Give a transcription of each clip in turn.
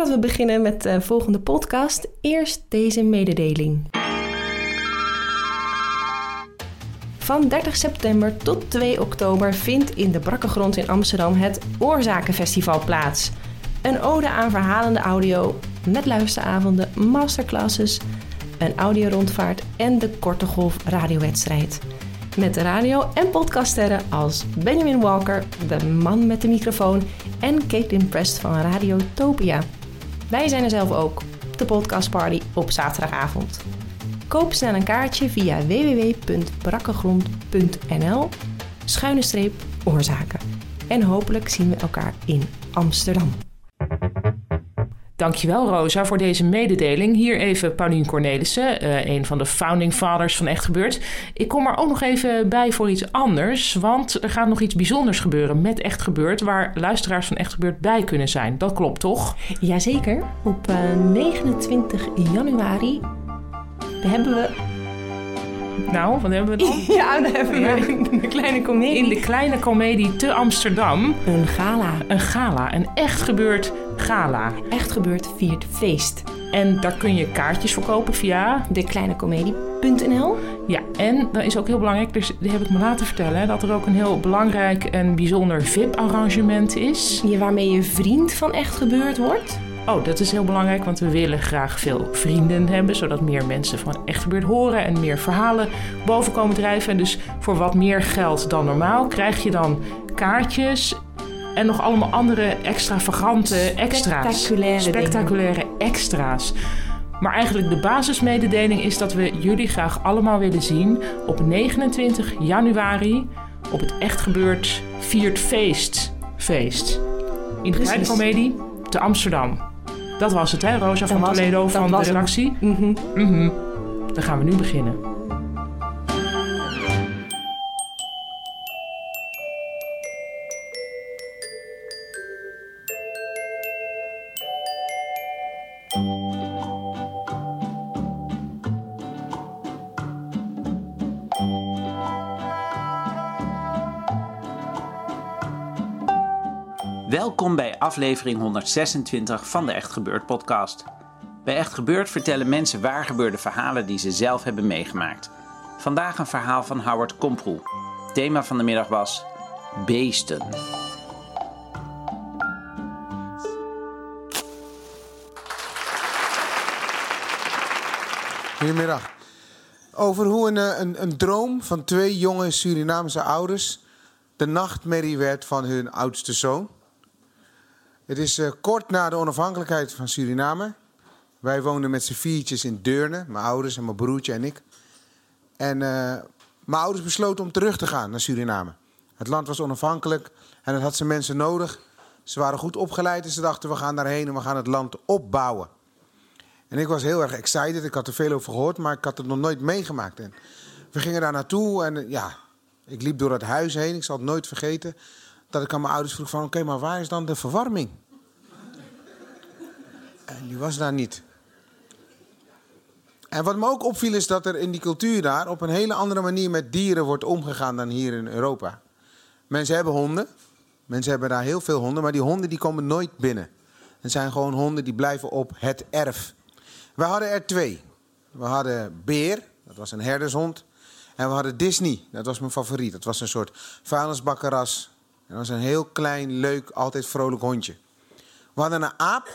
Voordat we beginnen met de volgende podcast, eerst deze mededeling. Van 30 september tot 2 oktober vindt in de Brakkengrond in Amsterdam het Oorzakenfestival plaats. Een ode aan verhalende audio met luisteravonden, masterclasses, een audiorondvaart en de korte golf radiowedstrijd. Met radio- en podcaststerren als Benjamin Walker, de man met de microfoon en Caitlin Prest van Radio Topia. Wij zijn er zelf ook, de podcastparty op zaterdagavond. Koop snel een kaartje via www.brakkegrond.nl schuine streep oorzaken. En hopelijk zien we elkaar in Amsterdam. Dankjewel Rosa voor deze mededeling. Hier even Paulien Cornelissen, uh, een van de founding fathers van Echt Gebeurd. Ik kom er ook nog even bij voor iets anders, want er gaat nog iets bijzonders gebeuren met Echt Gebeurd, waar luisteraars van Echt Gebeurd bij kunnen zijn. Dat klopt toch? Jazeker. Op uh, 29 januari hebben we nou, wat hebben we dan? Ja, dan hebben we in de kleine komedie. In de kleine komedie te Amsterdam. Een gala. Een gala. Een echt gebeurd gala. Echt gebeurd viert feest. En daar kun je kaartjes voor kopen via... Dekleinecomedie.nl Ja, en dat is ook heel belangrijk, dus die heb ik me laten vertellen... dat er ook een heel belangrijk en bijzonder VIP-arrangement is. Waarmee je vriend van Echt Gebeurd wordt. Oh, dat is heel belangrijk, want we willen graag veel vrienden hebben, zodat meer mensen van echt gebeurd horen en meer verhalen boven komen drijven. En dus voor wat meer geld dan normaal krijg je dan kaartjes en nog allemaal andere extravagante extra's. Spectaculaire, Spectaculaire extra's. Maar eigenlijk de basismededeling is dat we jullie graag allemaal willen zien op 29 januari op het Echt Gebeurd Viert Feest feest. In de te Amsterdam. Dat was het, hè, Rosa van Toledo van de redactie? Mm -hmm. Mm -hmm. Dan gaan we nu beginnen. Welkom bij aflevering 126 van de Echt Gebeurd podcast. Bij Echt Gebeurd vertellen mensen waar gebeurde verhalen die ze zelf hebben meegemaakt. Vandaag een verhaal van Howard Komproe. Thema van de middag was beesten. Goedemiddag. Over hoe een, een, een droom van twee jonge Surinaamse ouders de nachtmerrie werd van hun oudste zoon. Het is uh, kort na de onafhankelijkheid van Suriname. Wij woonden met z'n viertjes in Deurne, mijn ouders en mijn broertje en ik. En uh, mijn ouders besloten om terug te gaan naar Suriname. Het land was onafhankelijk en het had zijn mensen nodig. Ze waren goed opgeleid en ze dachten we gaan daarheen en we gaan het land opbouwen. En ik was heel erg excited, ik had er veel over gehoord, maar ik had het nog nooit meegemaakt. En we gingen daar naartoe en uh, ja, ik liep door het huis heen, ik zal het nooit vergeten dat ik aan mijn ouders vroeg van... oké, maar waar is dan de verwarming? Die was daar niet. En wat me ook opviel is dat er in die cultuur daar... op een hele andere manier met dieren wordt omgegaan dan hier in Europa. Mensen hebben honden. Mensen hebben daar heel veel honden. Maar die honden die komen nooit binnen. Het zijn gewoon honden die blijven op het erf. We hadden er twee. We hadden Beer, dat was een herdershond. En we hadden Disney, dat was mijn favoriet. Dat was een soort vuilnisbakkeras dat was een heel klein, leuk, altijd vrolijk hondje. We hadden een aap,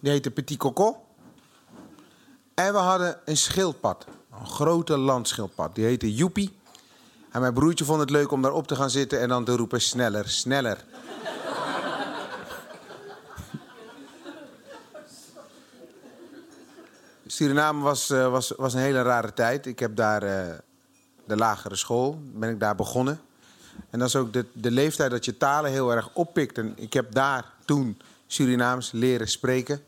die heette Petit Coco. En we hadden een schildpad, een grote landschildpad, die heette Joepie. En mijn broertje vond het leuk om daarop te gaan zitten en dan te roepen sneller, sneller. Suriname was, uh, was, was een hele rare tijd. Ik heb daar uh, de lagere school, ben ik daar begonnen. En dat is ook de, de leeftijd dat je talen heel erg oppikt. En ik heb daar toen Surinaams leren spreken.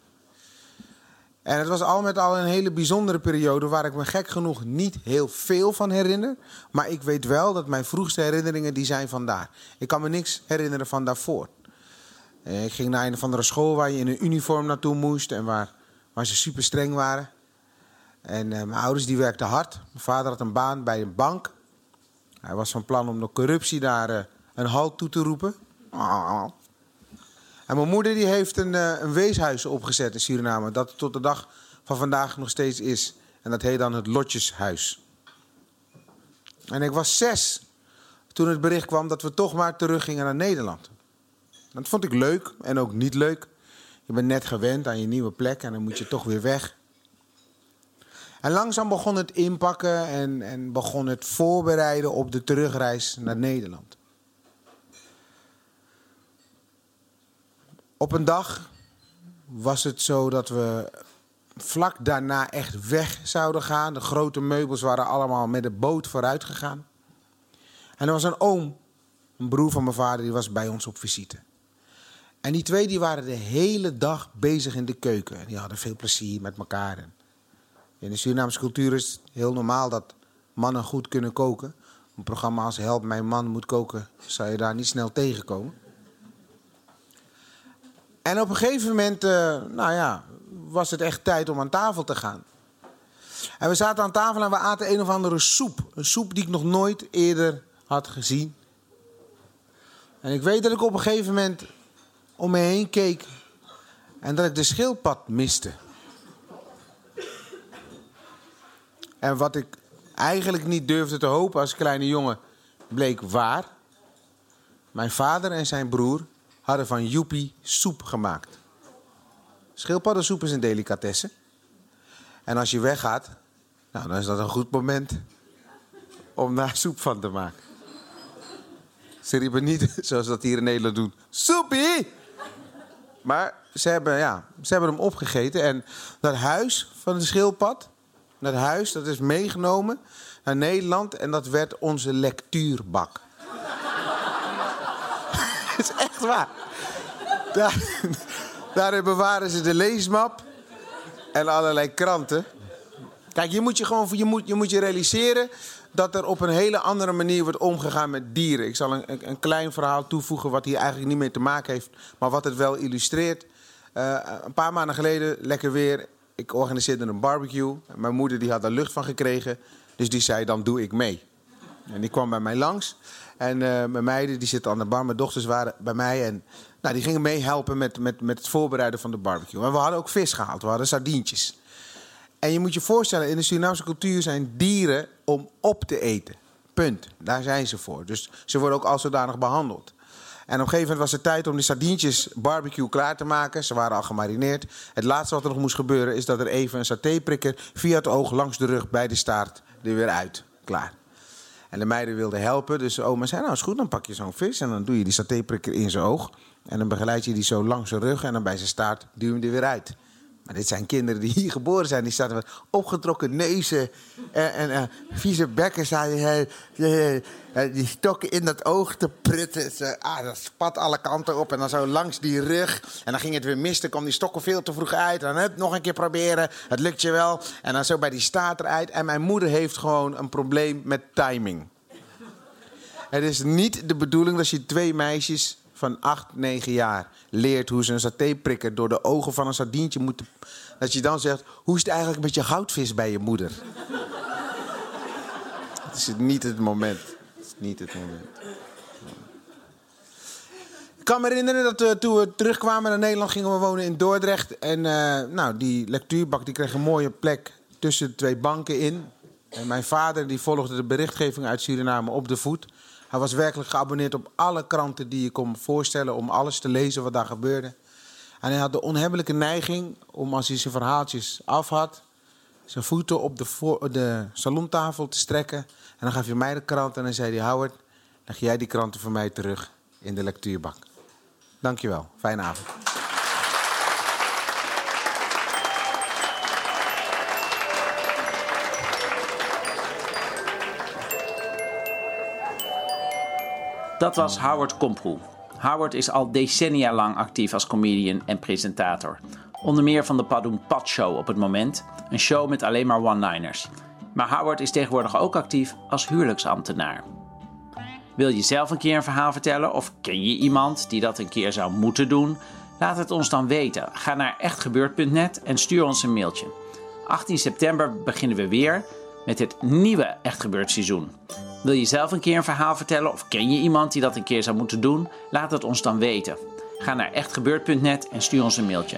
En het was al met al een hele bijzondere periode waar ik me gek genoeg niet heel veel van herinner. Maar ik weet wel dat mijn vroegste herinneringen die zijn vandaar. Ik kan me niks herinneren van daarvoor. Eh, ik ging naar een of andere school waar je in een uniform naartoe moest en waar, waar ze super streng waren. En uh, mijn ouders die werkten hard. Mijn vader had een baan bij een bank. Hij was van plan om de corruptie daar uh, een halt toe te roepen. En mijn moeder die heeft een, uh, een weeshuis opgezet in Suriname. Dat tot de dag van vandaag nog steeds is. En dat heet dan het Lotjeshuis. En ik was zes toen het bericht kwam dat we toch maar teruggingen naar Nederland. Dat vond ik leuk en ook niet leuk. Je bent net gewend aan je nieuwe plek en dan moet je toch weer weg. En langzaam begon het inpakken en, en begon het voorbereiden op de terugreis naar Nederland. Op een dag was het zo dat we vlak daarna echt weg zouden gaan. De grote meubels waren allemaal met de boot vooruit gegaan. En er was een oom, een broer van mijn vader, die was bij ons op visite. En die twee die waren de hele dag bezig in de keuken. Die hadden veel plezier met elkaar. In de Surinaamse cultuur is het heel normaal dat mannen goed kunnen koken. Een programma als Help Mijn Man Moet Koken zou je daar niet snel tegenkomen. En op een gegeven moment, uh, nou ja, was het echt tijd om aan tafel te gaan. En we zaten aan tafel en we aten een of andere soep. Een soep die ik nog nooit eerder had gezien. En ik weet dat ik op een gegeven moment om me heen keek en dat ik de schildpad miste. En wat ik eigenlijk niet durfde te hopen als kleine jongen, bleek waar. Mijn vader en zijn broer hadden van joepie soep gemaakt. Schildpaddensoep is een delicatesse. En als je weggaat, nou, dan is dat een goed moment om daar soep van te maken. Ze riepen niet, zoals dat hier in Nederland doen, soepie! Maar ze hebben, ja, ze hebben hem opgegeten. En dat huis van de schildpad, dat huis, dat is meegenomen naar Nederland. En dat werd onze lectuurbak. Echt waar. Daar, daarin bewaren ze de leesmap en allerlei kranten. Kijk, je moet je gewoon je, moet, je, moet je realiseren dat er op een hele andere manier wordt omgegaan met dieren. Ik zal een, een klein verhaal toevoegen wat hier eigenlijk niet mee te maken heeft, maar wat het wel illustreert. Uh, een paar maanden geleden, lekker weer, ik organiseerde een barbecue. Mijn moeder die had er lucht van gekregen, dus die zei dan doe ik mee. En die kwam bij mij langs. En uh, mijn meiden die zitten aan de bar, mijn dochters waren bij mij. En nou, die gingen meehelpen met, met, met het voorbereiden van de barbecue. En we hadden ook vis gehaald, we hadden sardientjes. En je moet je voorstellen, in de Surinaamse cultuur zijn dieren om op te eten. Punt. Daar zijn ze voor. Dus ze worden ook als zodanig behandeld. En op een gegeven moment was het tijd om die sardientjes barbecue klaar te maken. Ze waren al gemarineerd. Het laatste wat er nog moest gebeuren is dat er even een satéprikker via het oog langs de rug bij de staart er weer uit. Klaar. En de meiden wilden helpen. Dus oma zei, nou is goed, dan pak je zo'n vis en dan doe je die satéprikker in zijn oog. En dan begeleid je die zo langs zijn rug en dan bij zijn staart duw je hem er weer uit. Dit zijn kinderen die hier geboren zijn. Die zaten met opgetrokken neuzen en, en, vieze bekken. Zijn, die stokken in dat oog te prutten. Ah, dat spat alle kanten op. En dan zo langs die rug. En dan ging het weer mis. Dan kwam die stokken veel te vroeg uit. Dan hup, nog een keer proberen. Het lukt je wel. En dan zo bij die staat eruit. En mijn moeder heeft gewoon een probleem met timing. Het is niet de bedoeling dat je twee meisjes van 8, 9 jaar leert hoe ze een satéprikker door de ogen van een sardientje moet. Dat je dan zegt: Hoe is het eigenlijk met je goudvis bij je moeder? Het is niet het moment. Het is niet het moment. Ik kan me herinneren dat uh, toen we terugkwamen naar Nederland gingen we wonen in Dordrecht. En uh, nou, die lectuurbak die kreeg een mooie plek tussen twee banken in. En mijn vader die volgde de berichtgeving uit Suriname op de voet. Hij was werkelijk geabonneerd op alle kranten die je kon voorstellen om alles te lezen wat daar gebeurde. En hij had de onhebbelijke neiging om als hij zijn verhaaltjes af had, zijn voeten op de, de salontafel te strekken. En dan gaf hij mij de krant en dan zei hij: Howard, leg jij die kranten voor mij terug in de lectuurbak. Dankjewel. Fijne avond. Dat was Howard Komproe. Howard is al decennia lang actief als comedian en presentator. Onder meer van de Padoen Pat Show op het moment, een show met alleen maar one-liners. Maar Howard is tegenwoordig ook actief als huwelijksambtenaar. Wil je zelf een keer een verhaal vertellen of ken je iemand die dat een keer zou moeten doen? Laat het ons dan weten. Ga naar echtgebeurd.net en stuur ons een mailtje. 18 september beginnen we weer met het nieuwe Echt Gebeurd seizoen. Wil je zelf een keer een verhaal vertellen of ken je iemand die dat een keer zou moeten doen? Laat het ons dan weten. Ga naar echtgebeurd.net en stuur ons een mailtje.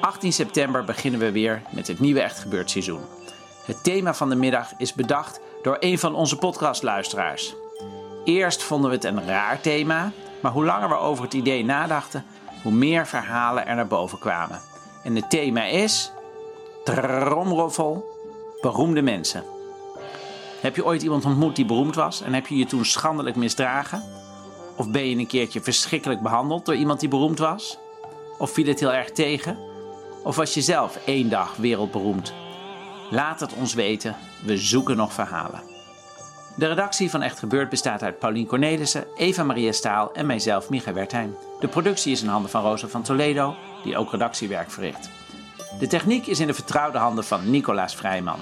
18 september beginnen we weer met het nieuwe Echt Gebeurd seizoen. Het thema van de middag is bedacht door een van onze podcastluisteraars. Eerst vonden we het een raar thema, maar hoe langer we over het idee nadachten, hoe meer verhalen er naar boven kwamen. En het thema is. Tromroffel, beroemde mensen. Heb je ooit iemand ontmoet die beroemd was en heb je je toen schandelijk misdragen? Of ben je een keertje verschrikkelijk behandeld door iemand die beroemd was? Of viel het heel erg tegen? Of was je zelf één dag wereldberoemd? Laat het ons weten, we zoeken nog verhalen. De redactie van Echt Gebeurd bestaat uit Paulien Cornelissen, Eva-Maria Staal en mijzelf, Micha Wertheim. De productie is in handen van Rosa van Toledo, die ook redactiewerk verricht. De techniek is in de vertrouwde handen van Nicolaas Vrijman.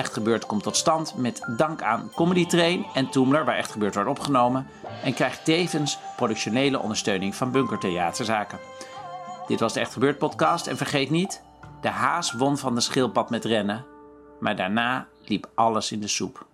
Echt Gebeurd komt tot stand met dank aan Comedy Train en Toomler, waar Echt Gebeurd wordt opgenomen, en krijgt tevens productionele ondersteuning van Bunker Theaterzaken. Dit was de Echt Gebeurd podcast en vergeet niet, de haas won van de schildpad met rennen, maar daarna liep alles in de soep.